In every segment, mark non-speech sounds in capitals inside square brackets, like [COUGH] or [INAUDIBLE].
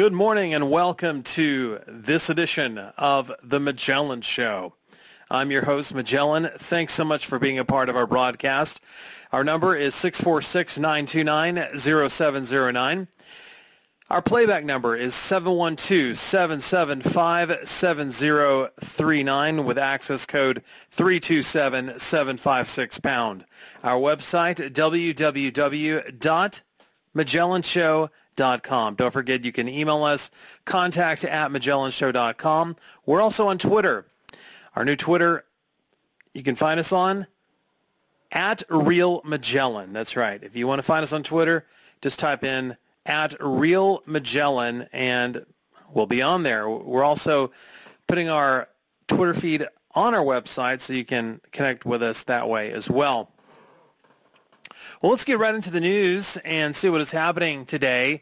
Good morning and welcome to this edition of The Magellan Show. I'm your host, Magellan. Thanks so much for being a part of our broadcast. Our number is 646-929-0709. Our playback number is 712-775-7039 with access code 327-756 pound. Our website, www.magellanshow.com. Don't forget you can email us, contact at magellanshow.com. We're also on Twitter. Our new Twitter, you can find us on at Real Magellan. That's right. If you want to find us on Twitter, just type in at Real Magellan and we'll be on there. We're also putting our Twitter feed on our website so you can connect with us that way as well. Well, let's get right into the news and see what is happening today.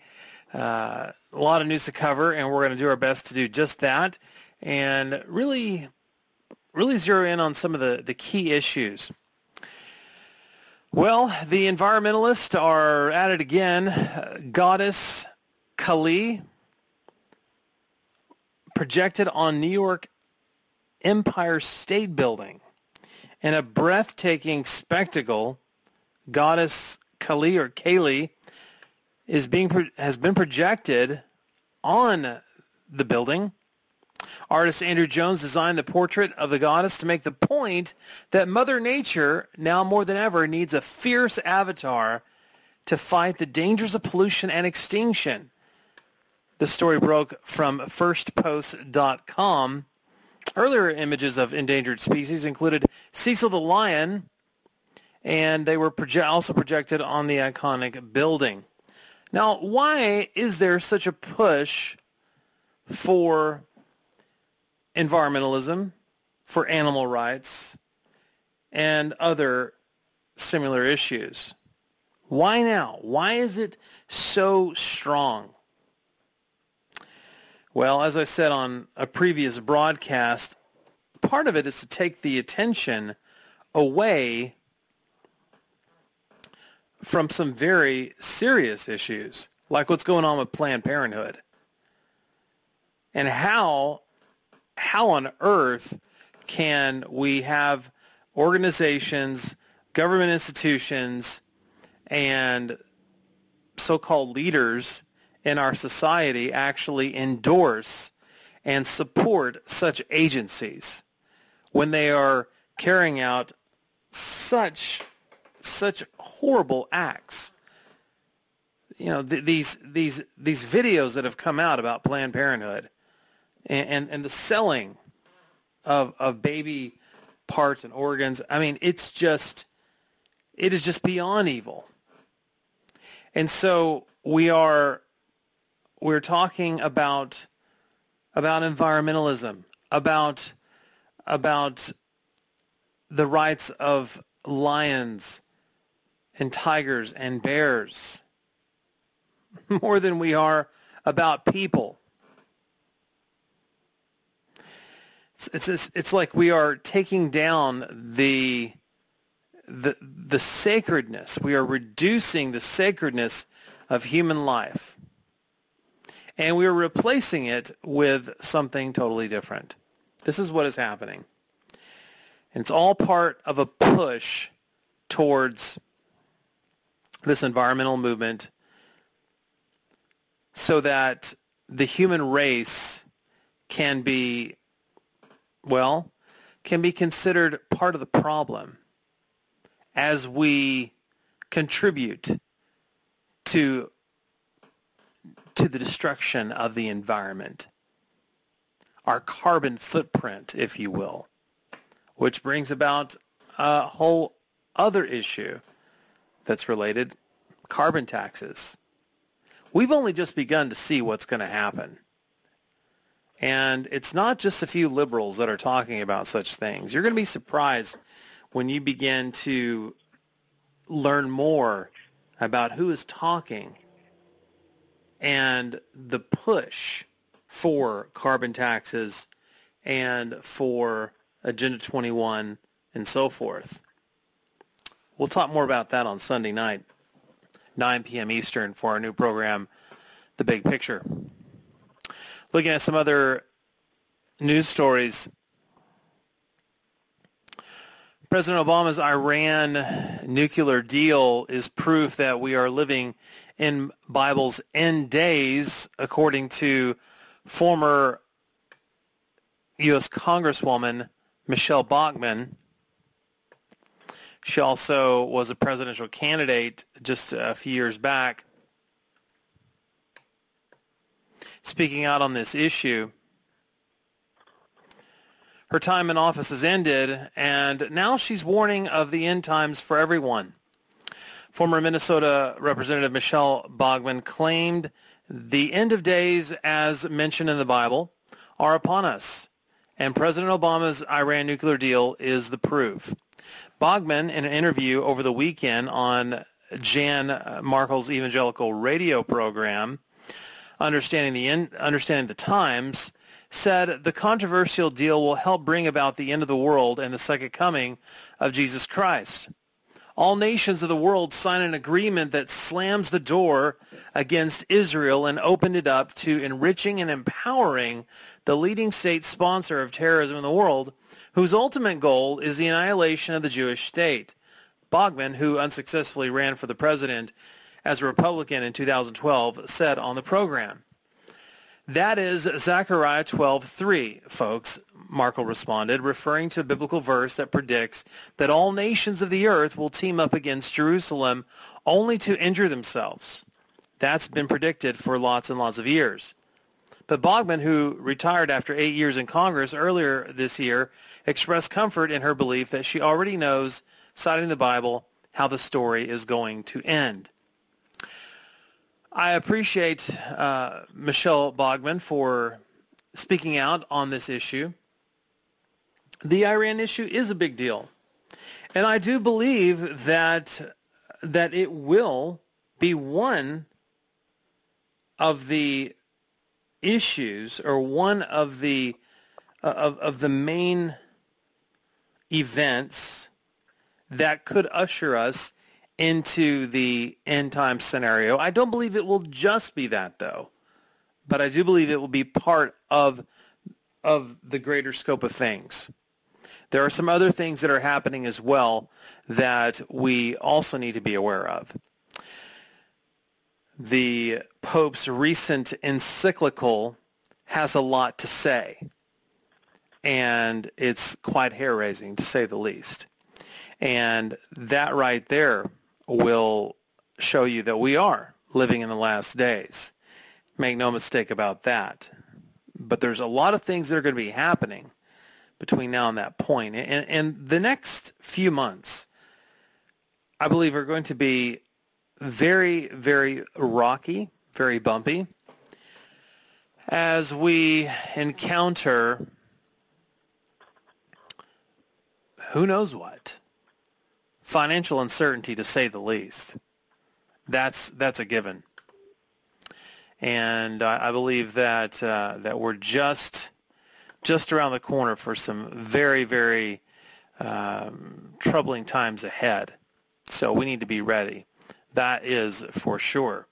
Uh, a lot of news to cover, and we're going to do our best to do just that and really, really zero in on some of the, the key issues. Well, the environmentalists are at it again. Goddess Kali projected on New York Empire State Building in a breathtaking spectacle. Goddess Kali or Kaylee is being has been projected on the building Artist Andrew Jones designed the portrait of the goddess to make the point that Mother Nature, now more than ever, needs a fierce avatar to fight the dangers of pollution and extinction. The story broke from firstpost.com. Earlier images of endangered species included Cecil the lion, and they were proje- also projected on the iconic building. Now, why is there such a push for environmentalism, for animal rights, and other similar issues. Why now? Why is it so strong? Well, as I said on a previous broadcast, part of it is to take the attention away from some very serious issues, like what's going on with Planned Parenthood. And how how on earth can we have organizations, government institutions, and so-called leaders in our society actually endorse and support such agencies when they are carrying out such such horrible acts you know th- these these these videos that have come out about Planned Parenthood and, and, and the selling of, of baby parts and organs. I mean, it's just, it is just beyond evil. And so we are, we're talking about, about environmentalism, about, about the rights of lions and tigers and bears [LAUGHS] more than we are about people. It's, it's, it's like we are taking down the, the, the sacredness. We are reducing the sacredness of human life. And we are replacing it with something totally different. This is what is happening. It's all part of a push towards this environmental movement so that the human race can be well, can be considered part of the problem as we contribute to to the destruction of the environment. Our carbon footprint, if you will, which brings about a whole other issue that's related, carbon taxes. We've only just begun to see what's going to happen. And it's not just a few liberals that are talking about such things. You're going to be surprised when you begin to learn more about who is talking and the push for carbon taxes and for Agenda 21 and so forth. We'll talk more about that on Sunday night, 9 p.m. Eastern for our new program, The Big Picture. Looking at some other news stories. President Obama's Iran nuclear deal is proof that we are living in Bible's end days, according to former U.S. Congresswoman Michele Bachmann. She also was a presidential candidate just a few years back. Speaking out on this issue, her time in office has ended, and now she's warning of the end times for everyone. Former Minnesota Representative Michele Bachmann claimed the end of days, as mentioned in the Bible, are upon us, and President Obama's Iran nuclear deal is the proof. Bachmann, in an interview over the weekend on Jan Markell's evangelical radio program, Understanding the, end, Understanding the Times, said the controversial deal will help bring about the end of the world and the second coming of Jesus Christ. All nations of the world sign an agreement that slams the door against Israel and opened it up to enriching and empowering the leading state sponsor of terrorism in the world, whose ultimate goal is the annihilation of the Jewish state. Bachmann, who unsuccessfully ran for the president as a Republican in 2012, said on the program. That is Zechariah 12:3, folks, Markell responded, referring to a biblical verse that predicts that all nations of the earth will team up against Jerusalem only to injure themselves. That's been predicted for lots and lots of years. But Bachmann, who retired after eight years in Congress earlier this year, expressed comfort in her belief that she already knows, citing the Bible, how the story is going to end. I appreciate uh, Michele Bachmann for speaking out on this issue. The Iran issue is a big deal. And I do believe that that it will be one of the issues or one of the uh, of, of the main events that could usher us into the end time scenario. I don't believe it will just be that though, but I do believe it will be part of of the greater scope of things. There are some other things that are happening as well that we also need to be aware of. The Pope's recent encyclical has a lot to say, and it's quite hair-raising to say the least. And that right there will show you that we are living in the last days. Make no mistake about that. But there's a lot of things that are going to be happening between now and that point. And, and the next few months, I believe, are going to be very, very rocky, very bumpy as we encounter who knows what financial uncertainty to say the least. That's that's a given, and I, I believe that uh, that we're just just around the corner for some very very um, troubling times ahead. So we need to be ready. That is for sure.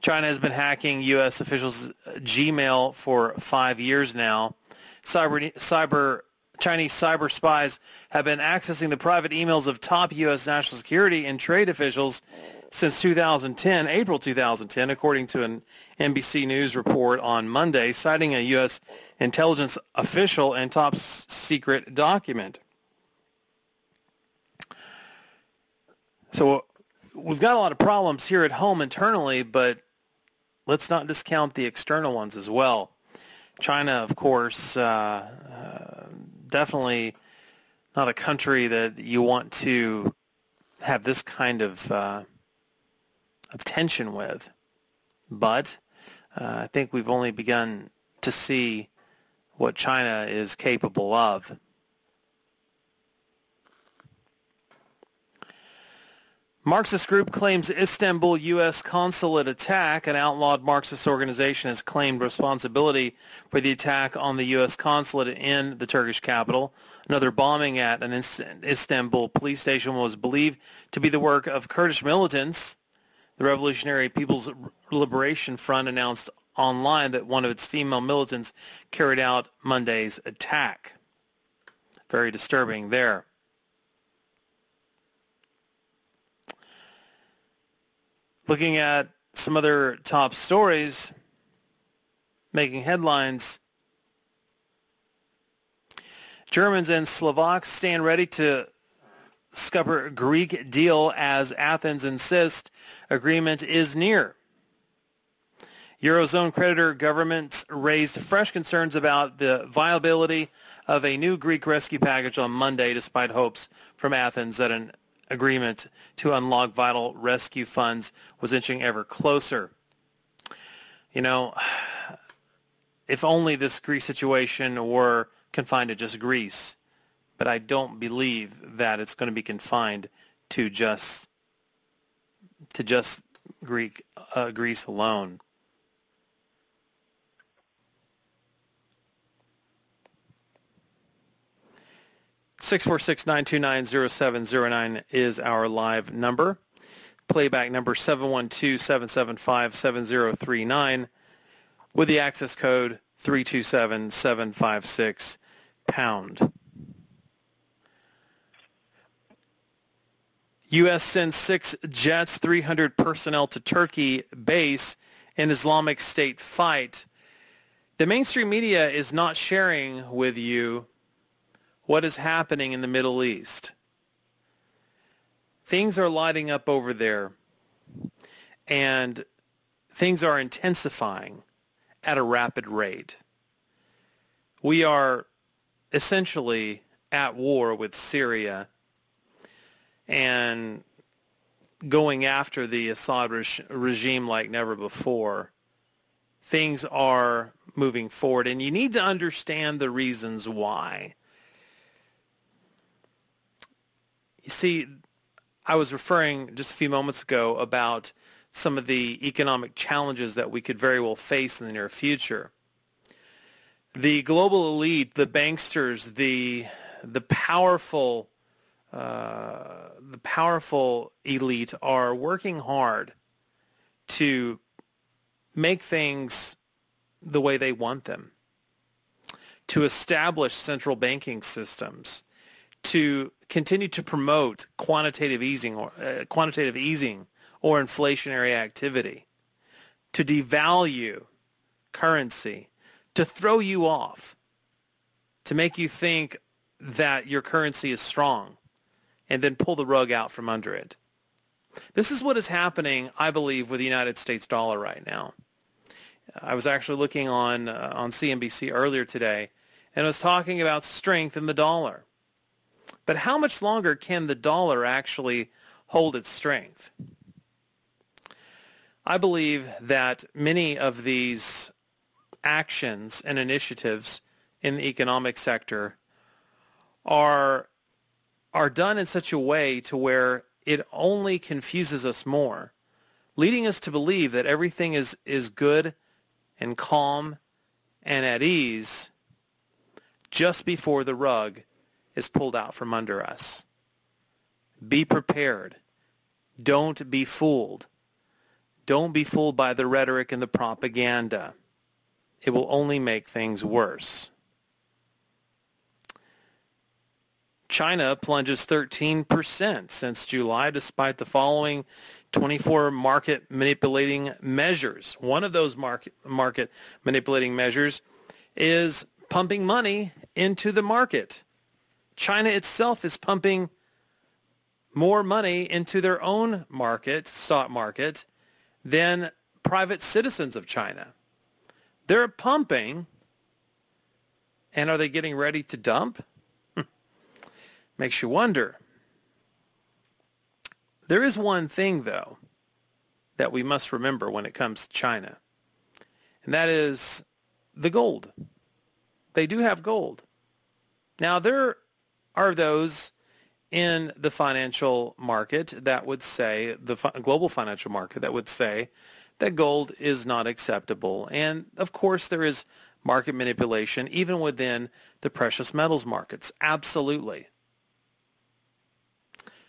China has been hacking U.S. officials' Gmail for five years now. Cyber, cyber Chinese cyber spies have been accessing the private emails of top U.S. national security and trade officials since 2010, April 2010, according to an NBC News report on Monday, citing a U.S. intelligence official and top secret document. So we've got a lot of problems here at home internally, but let's not discount the external ones as well. China, of course, uh, uh, definitely not a country that you want to have this kind of uh, of tension with. But uh, I think we've only begun to see what China is capable of. Marxist group claims Istanbul U.S. consulate attack. An outlawed Marxist organization has claimed responsibility for the attack on the U.S. consulate in the Turkish capital. Another bombing at an Istanbul police station was believed to be the work of Kurdish militants. The Revolutionary People's Liberation Front announced online that one of its female militants carried out Monday's attack. Very disturbing there. Looking at some other top stories making headlines. Germans and Slovaks stand ready to scupper Greek deal as Athens insists agreement is near. Eurozone creditor governments raised fresh concerns about the viability of a new Greek rescue package on Monday despite hopes from Athens that an agreement to unlock vital rescue funds was inching ever closer. You know, if only this Greece situation were confined to just Greece, but I don't believe that it's going to be confined to just to just Greek uh, Greece alone. 646-929-0709 is our live number. Playback number 712-775-7039 with the access code 327-756 pound. U.S. sends six jets, 300 personnel to Turkey base in Islamic State fight. The mainstream media is not sharing with you what is happening in the Middle East. Things are lighting up over there, and things are intensifying at a rapid rate. We are essentially at war with Syria and going after the Assad regime like never before. Things are moving forward, and you need to understand the reasons why. You see, I was referring just a few moments ago about some of the economic challenges that we could very well face in the near future. The global elite, the banksters, the the powerful uh, the powerful elite are working hard to make things the way they want them, to establish central banking systems, to continue to promote quantitative easing or uh, quantitative easing or inflationary activity, to devalue currency, to throw you off, to make you think that your currency is strong and then pull the rug out from under it. This is what is happening, I believe, with the United States dollar right now. I was actually looking on uh, on CNBC earlier today and was talking about strength in the dollar. But how much longer can the dollar actually hold its strength? I believe that many of these actions and initiatives in the economic sector are are done in such a way to where it only confuses us more, leading us to believe that everything is, is good and calm and at ease just before the rug is pulled out from under us. Be prepared. Don't be fooled. Don't be fooled by the rhetoric and the propaganda. It will only make things worse. China plunges 13% since July despite the following 24 market manipulating measures. One of those market, market manipulating measures is pumping money into the market. China itself is pumping more money into their own market, stock market, than private citizens of China. They're pumping, and are they getting ready to dump? Hmm. Makes you wonder. There is one thing, though, that we must remember when it comes to China, and that is the gold. They do have gold. Now, there are those in the financial market that would say, the global financial market that would say that gold is not acceptable. And of course, there is market manipulation even within the precious metals markets. Absolutely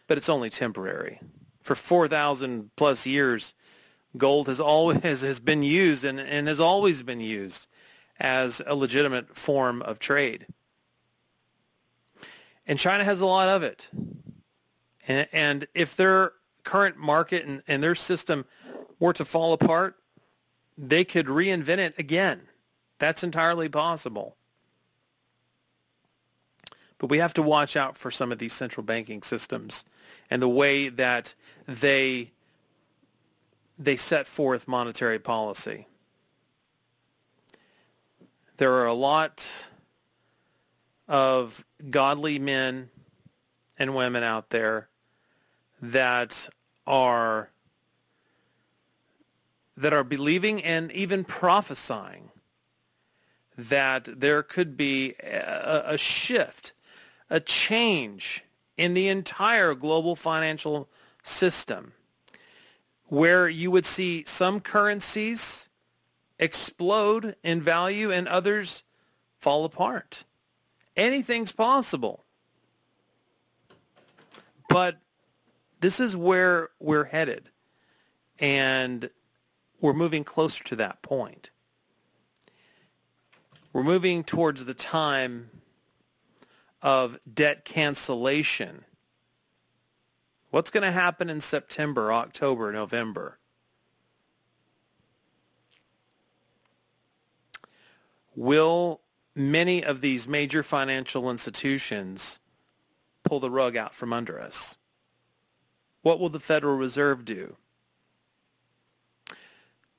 but it's only temporary. For 4,000 plus years, Gold has always has been used and, and has always been used as a legitimate form of trade. And China has a lot of it. And, and if their current market and, and their system were to fall apart, they could reinvent it again. That's entirely possible. But we have to watch out for some of these central banking systems and the way that they they set forth monetary policy. There are a lot of godly men and women out there that are that are believing and even prophesying that there could be a, a shift, a change in the entire global financial system where you would see some currencies explode in value and others fall apart. Anything's possible. But this is where we're headed. And we're moving closer to that point. We're moving towards the time of debt cancellation. What's going to happen in September, October, November? Will many of these major financial institutions pull the rug out from under us? What will the Federal Reserve do?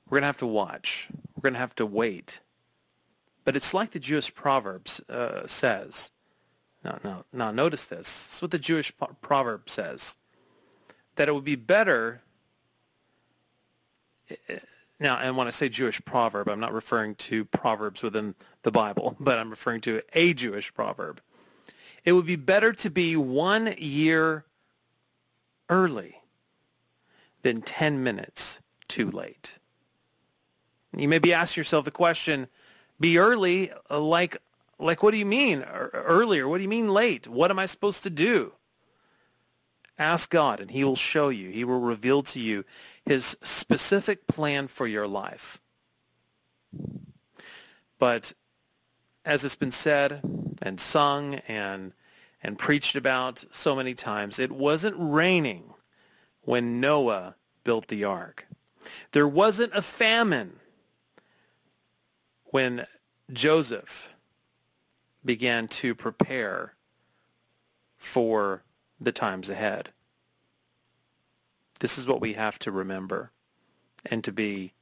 We're going to have to watch. We're going to have to wait. But it's like the Jewish Proverbs uh, says. Now, now, now, notice this. This is what the Jewish proverb says. That it would be better. Now, and when I say Jewish proverb, I'm not referring to proverbs within the Bible, [LAUGHS] but I'm referring to a Jewish proverb. It would be better to be one year early than 10 minutes too late. You may be asking yourself the question, be early, uh, like, like what do you mean earlier? What do you mean late? What am I supposed to do? Ask God and he will show you. He will reveal to you his specific plan for your life. But as it's been said and sung and and preached about so many times, it wasn't raining when Noah built the ark. There wasn't a famine when Joseph began to prepare for the times ahead. This is what we have to remember and to be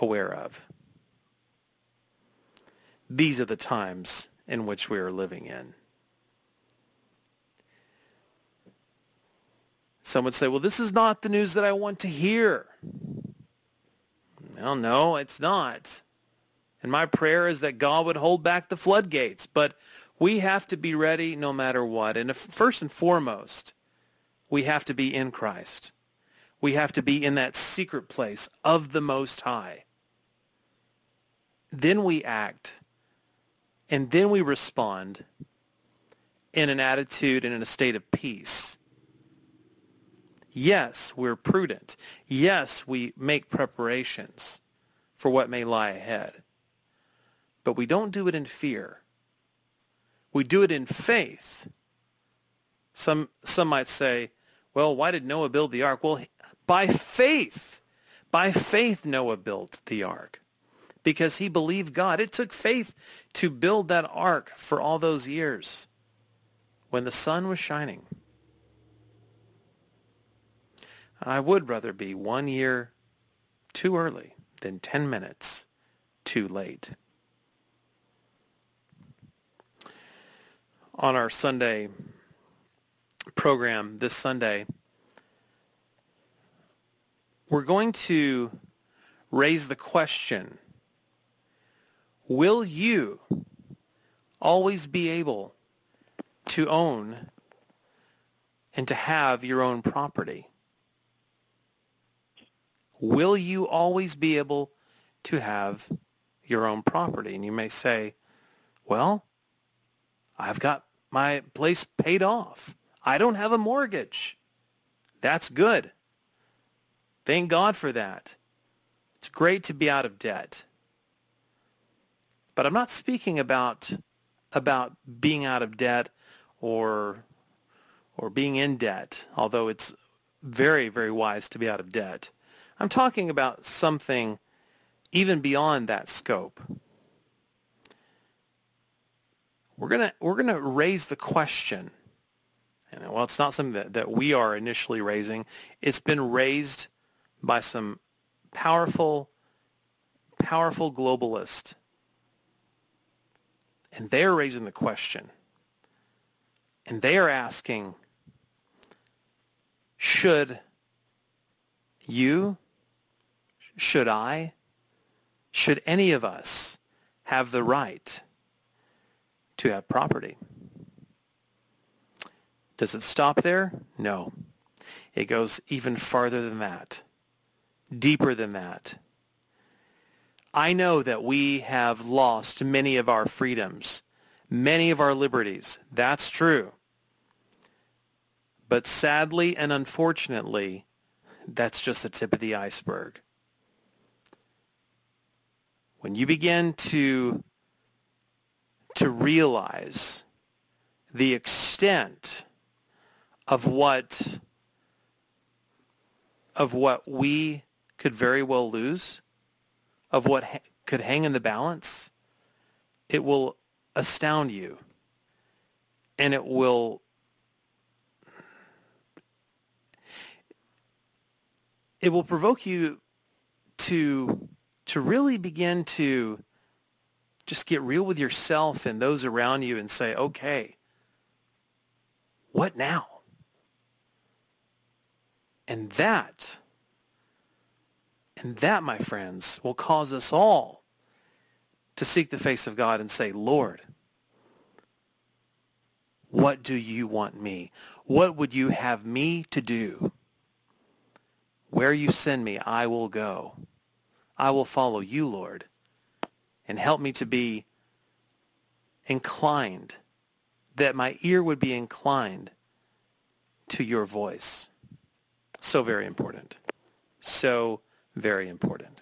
aware of. These are the times in which we are living in. Some would say, well, this is not the news that I want to hear. Well, no, it's not. And my prayer is that God would hold back the floodgates. But we have to be ready no matter what. And if, first and foremost, we have to be in Christ. We have to be in that secret place of the Most High. Then we act. And then we respond in an attitude and in a state of peace. Yes, we're prudent. Yes, we make preparations for what may lie ahead. But we don't do it in fear. We do it in faith. Some, some might say, well, why did Noah build the ark? Well, by faith. By faith Noah built the ark because he believed God. It took faith to build that ark for all those years when the sun was shining. I would rather be one year too early than 10 minutes too late. On our Sunday program this Sunday, we're going to raise the question, will you always be able to own and to have your own property? Will you always be able to have your own property? And you may say, well, I've got my place paid off. I don't have a mortgage. That's good. Thank God for that. It's great to be out of debt. But I'm not speaking about about being out of debt or or being in debt, although it's very, very wise to be out of debt. I'm talking about something even beyond that scope. We're gonna we're gonna raise the question. And well, it's not something that, that we are initially raising. It's been raised by some powerful, powerful globalists. And they're raising the question. And they are asking, should you, should I, should any of us have the right to have property? Does it stop there? No. It goes even farther than that, deeper than that. I know that we have lost many of our freedoms, many of our liberties. That's true. But sadly and unfortunately, that's just the tip of the iceberg. When you begin to, to realize the extent of what of what we could very well lose, of what ha- could hang in the balance, it will astound you. And it will it will provoke you to to really begin to just get real with yourself and those around you and say, okay, what now? And that, and that, my friends, will cause us all to seek the face of God and say, Lord, what do you want me? What would you have me to do? Where you send me, I will go. I will follow you, Lord, and help me to be inclined, that my ear would be inclined to your voice. So very important. So very important.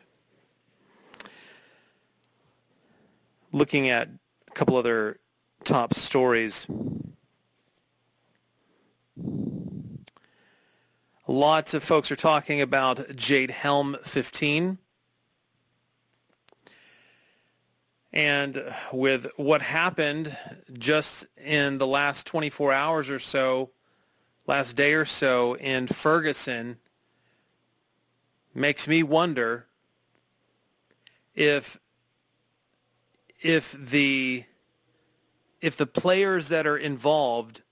Looking at a couple other top stories. Lots of folks are talking about Jade Helm 15. And with what happened just in the last 24 hours or so, last day or so in Ferguson, makes me wonder if if the if the players that are involved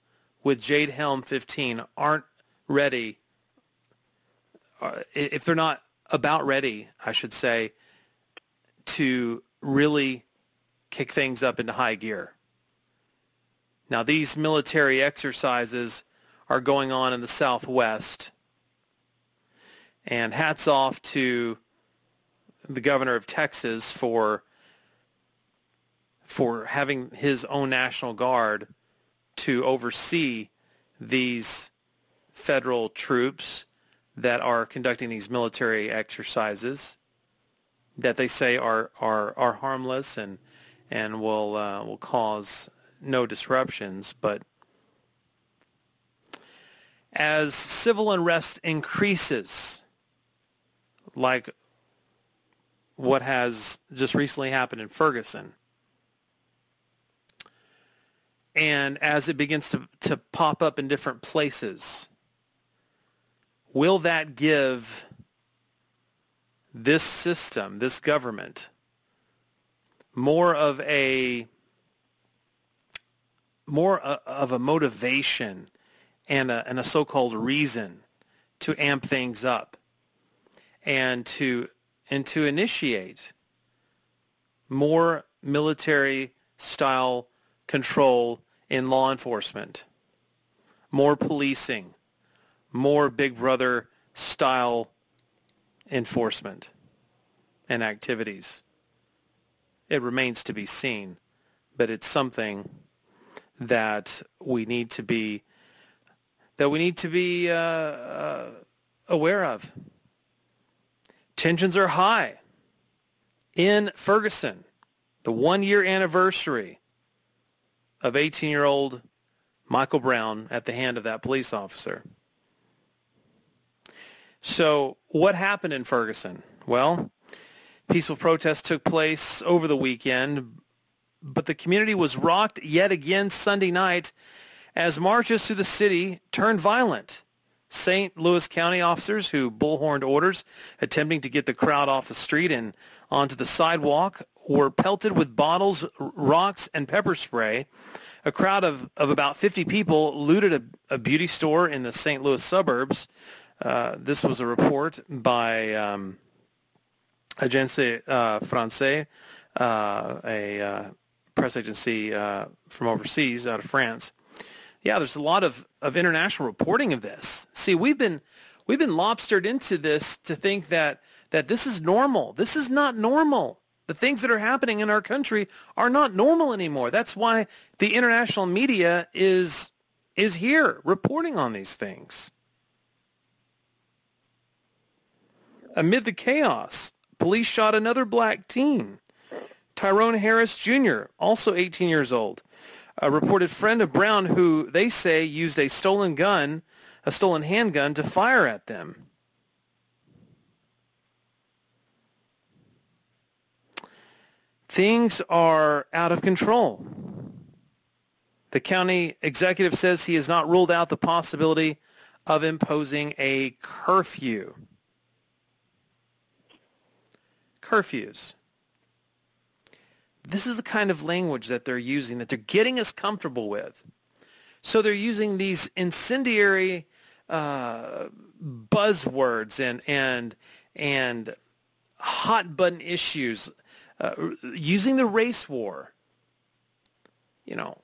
with Jade Helm 15 aren't ready uh, if they're not about ready, I should say, to really kick things up into high gear. Now, these military exercises are going on in the Southwest. And hats off to the governor of Texas for for having his own National Guard to oversee these federal troops that are conducting these military exercises that they say are are, are harmless and and will uh, will cause no disruptions, but as civil unrest increases, like what has just recently happened in Ferguson, and as it begins to, to pop up in different places, will that give this system, this government, more of a more of a motivation and a, and a so-called reason to amp things up and to and to initiate more military style control in law enforcement, more policing, more Big Brother style enforcement and activities. It remains to be seen, but it's something that we need to be that we need to be uh, uh, aware of Tensions are high in Ferguson, the one-year anniversary of 18-year-old Michael Brown at the hand of that police officer. So what happened in Ferguson? Well, peaceful protests took place over the weekend, but the community was rocked yet again Sunday night as marches through the city turned violent. St. Louis County officers who bullhorned orders attempting to get the crowd off the street and onto the sidewalk were pelted with bottles, rocks, and pepper spray. A crowd of, of about 50 people looted a, a beauty store in the St. Louis suburbs. Uh, this was a report by um, Agence uh, Française, uh, a uh, press agency uh, from overseas out of France. Yeah, there's a lot of, of international reporting of this. See, we've been we've been lobstered into this to think that that this is normal. This is not normal. The things that are happening in our country are not normal anymore. That's why the international media is is here reporting on these things. Amid the chaos, police shot another black teen, Tyrone Harris Jr., also 18 years old a reported friend of Brown who they say used a stolen gun, a stolen handgun, to fire at them. Things are out of control. The county executive says he has not ruled out the possibility of imposing a curfew. Curfews. This is the kind of language that they're using, that they're getting us comfortable with. So they're using these incendiary uh, buzzwords and and and hot button issues, uh, using the race war. You know,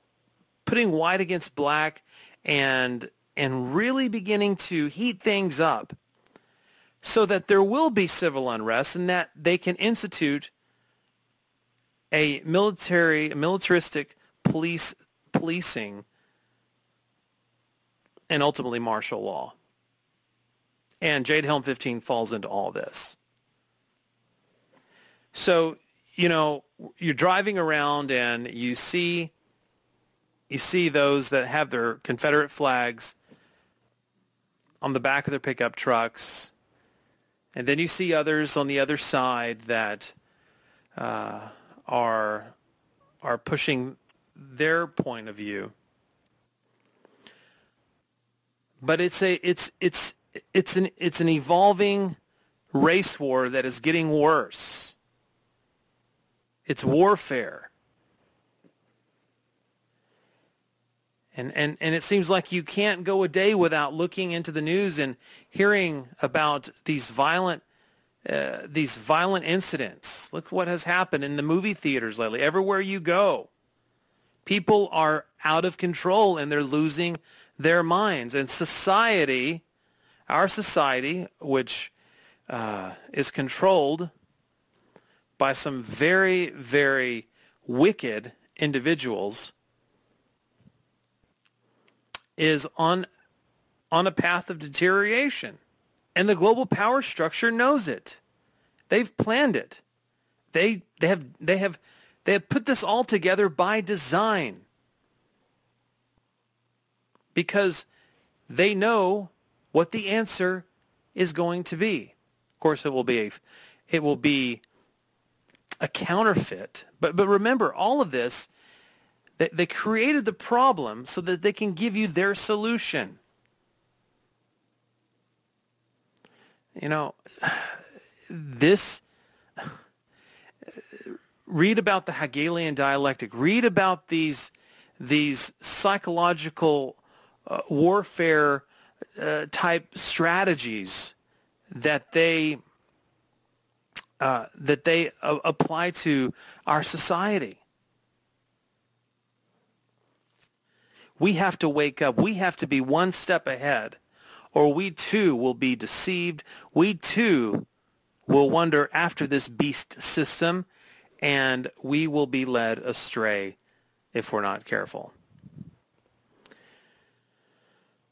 putting white against black, and and really beginning to heat things up, so that there will be civil unrest, and that they can institute a military, a militaristic police policing, and ultimately martial law. And Jade Helm 15 falls into all this. So, you know, you're driving around and you see you see those that have their Confederate flags on the back of their pickup trucks. And then you see others on the other side that uh, are are pushing their point of view. But it's a it's it's it's an it's an evolving race war that is getting worse. It's warfare. And, and, and it seems like you can't go a day without looking into the news and hearing about these violent uh, these violent incidents. Look what has happened in the movie theaters lately. Everywhere you go, people are out of control and they're losing their minds. And society, our society, which uh, is controlled by some very, very wicked individuals, is on on a path of deterioration. And the global power structure knows it. They've planned it. They, they, have, they, have, they have put this all together by design because they know what the answer is going to be. Of course, it will be a, it will be a counterfeit. But, but remember, all of this, they, they created the problem so that they can give you their solution. You know, this, read about the Hegelian dialectic. Read about these, these psychological uh, warfare uh, type strategies that they uh, that they uh, apply to our society. We have to wake up. We have to be one step ahead or we too will be deceived. We too will wander after this beast system, and we will be led astray if we're not careful.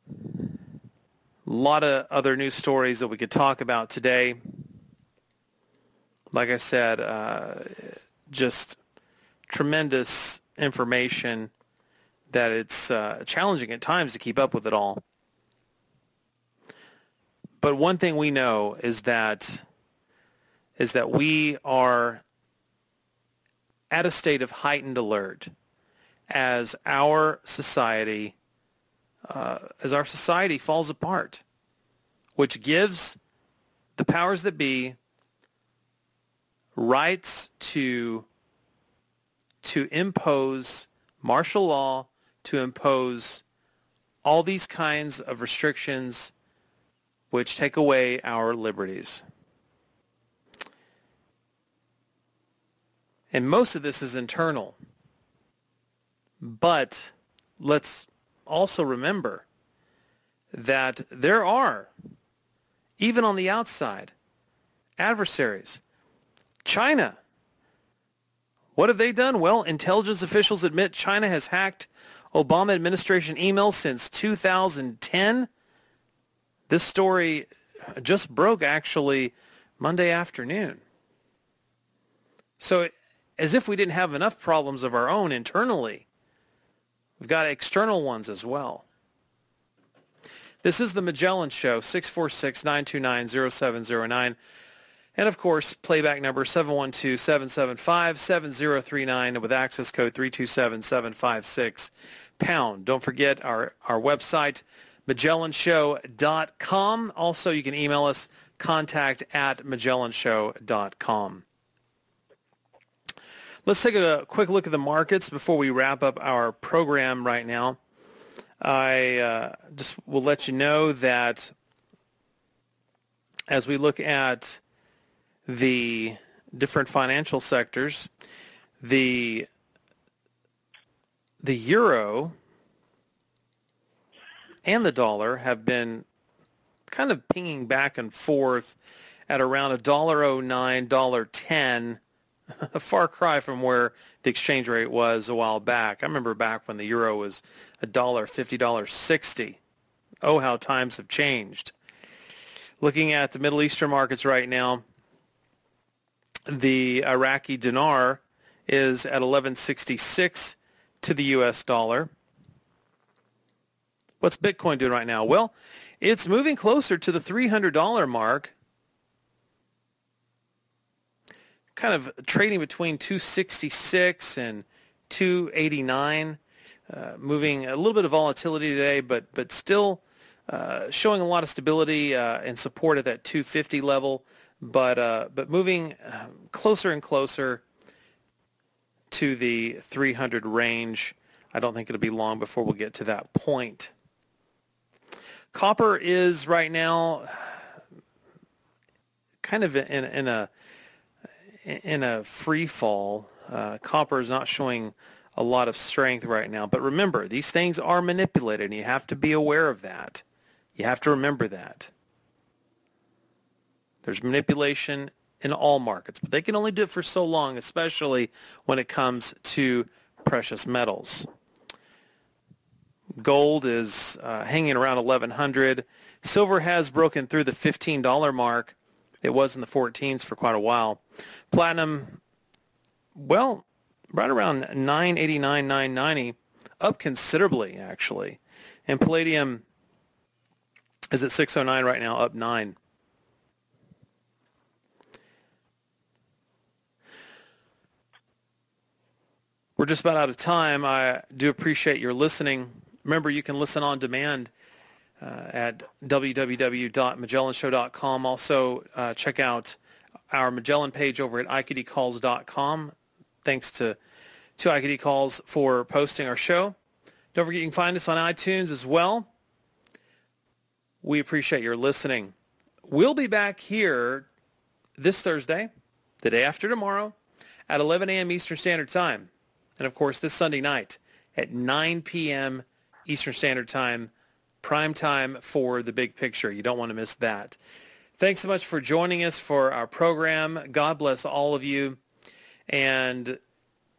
A lot of other news stories that we could talk about today. like I said, uh, just tremendous information that it's uh, challenging at times to keep up with it all. But one thing we know is that is that we are at a state of heightened alert as our society uh, as our society falls apart, which gives the powers that be rights to to impose martial law, to impose all these kinds of restrictions which take away our liberties. And most of this is internal. But let's also remember that there are, even on the outside, adversaries. China. What have they done? Well, intelligence officials admit China has hacked Obama administration emails since 2010. This story just broke actually Monday afternoon. So as if we didn't have enough problems of our own internally, we've got external ones as well. This is the Magellan Show, 646-929-0709. And of course, playback number 712-775-7039 with access code 327-756 pound. Don't forget our, our website, MagellanShow.com. Also, you can email us contact at MagellanShow.com. Let's take a quick look at the markets before we wrap up our program right now. I uh, just will let you know that as we look at the different financial sectors, the the euro and the dollar have been kind of pinging back and forth at around a dollar oh nine, dollar ten a far cry from where the exchange rate was a while back. I remember back when the euro was a dollar fifty dollars sixty. Oh, how times have changed. Looking at the Middle Eastern markets right now, the Iraqi dinar is at 1166 to the US dollar. What's Bitcoin doing right now? Well, it's moving closer to the $300 mark kind of trading between 266 and 289, uh, moving a little bit of volatility today, but but still uh, showing a lot of stability uh, and support at that 250 level, but uh, but moving uh, closer and closer to the 300 range. I don't think it'll be long before we'll get to that point. Copper is right now kind of in, in a in a free fall. Uh, copper is not showing a lot of strength right now. But remember, these things are manipulated, and you have to be aware of that. You have to remember that. There's manipulation in all markets, but they can only do it for so long, especially when it comes to precious metals. Gold is uh, hanging around 1100. Silver has broken through the $15 mark. It was in the 14s for quite a while. Platinum, well, right around 989, 990, up considerably actually. And palladium is at 609 right now, up 9. We're just about out of time. I do appreciate your listening. Remember, you can listen on demand uh, at www.magellanshow.com. Also, uh, check out our Magellan page over at iqdcalls.com. Thanks to, to IQD Calls for posting our show. Don't forget you can find us on iTunes as well. We appreciate your listening. We'll be back here this Thursday, the day after tomorrow, at 11 a.m. Eastern Standard Time. And of course, this Sunday night at 9 p.m. Eastern Standard Time prime time for the big picture. You don't want to miss that. Thanks so much for joining us for our program. God bless all of you. And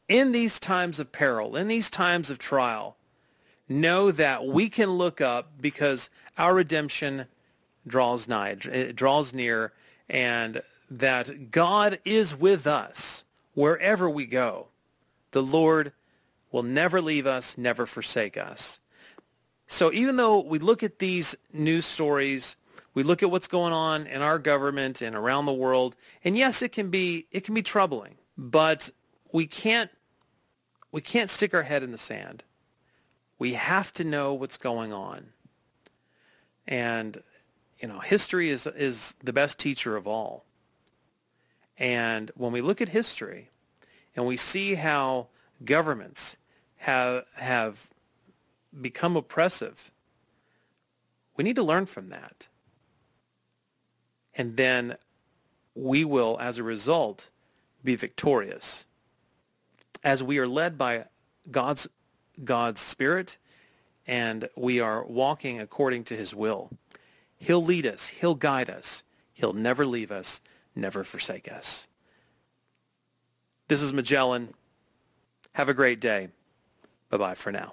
in these times of peril, in these times of trial, know that we can look up because our redemption draws nigh, it draws near, and that God is with us wherever we go. The Lord will never leave us, never forsake us. So even though we look at these news stories, we look at what's going on in our government and around the world, and yes, it can be it can be troubling, but we can't we can't stick our head in the sand. We have to know what's going on. And you know, history is is the best teacher of all. And when we look at history and we see how governments have have become oppressive, we need to learn from that. And then we will, as a result, be victorious. As we are led by God's, God's Spirit and we are walking according to his will. He'll lead us. He'll guide us. He'll never leave us, never forsake us. This is Magellan. Have a great day. Bye-bye for now.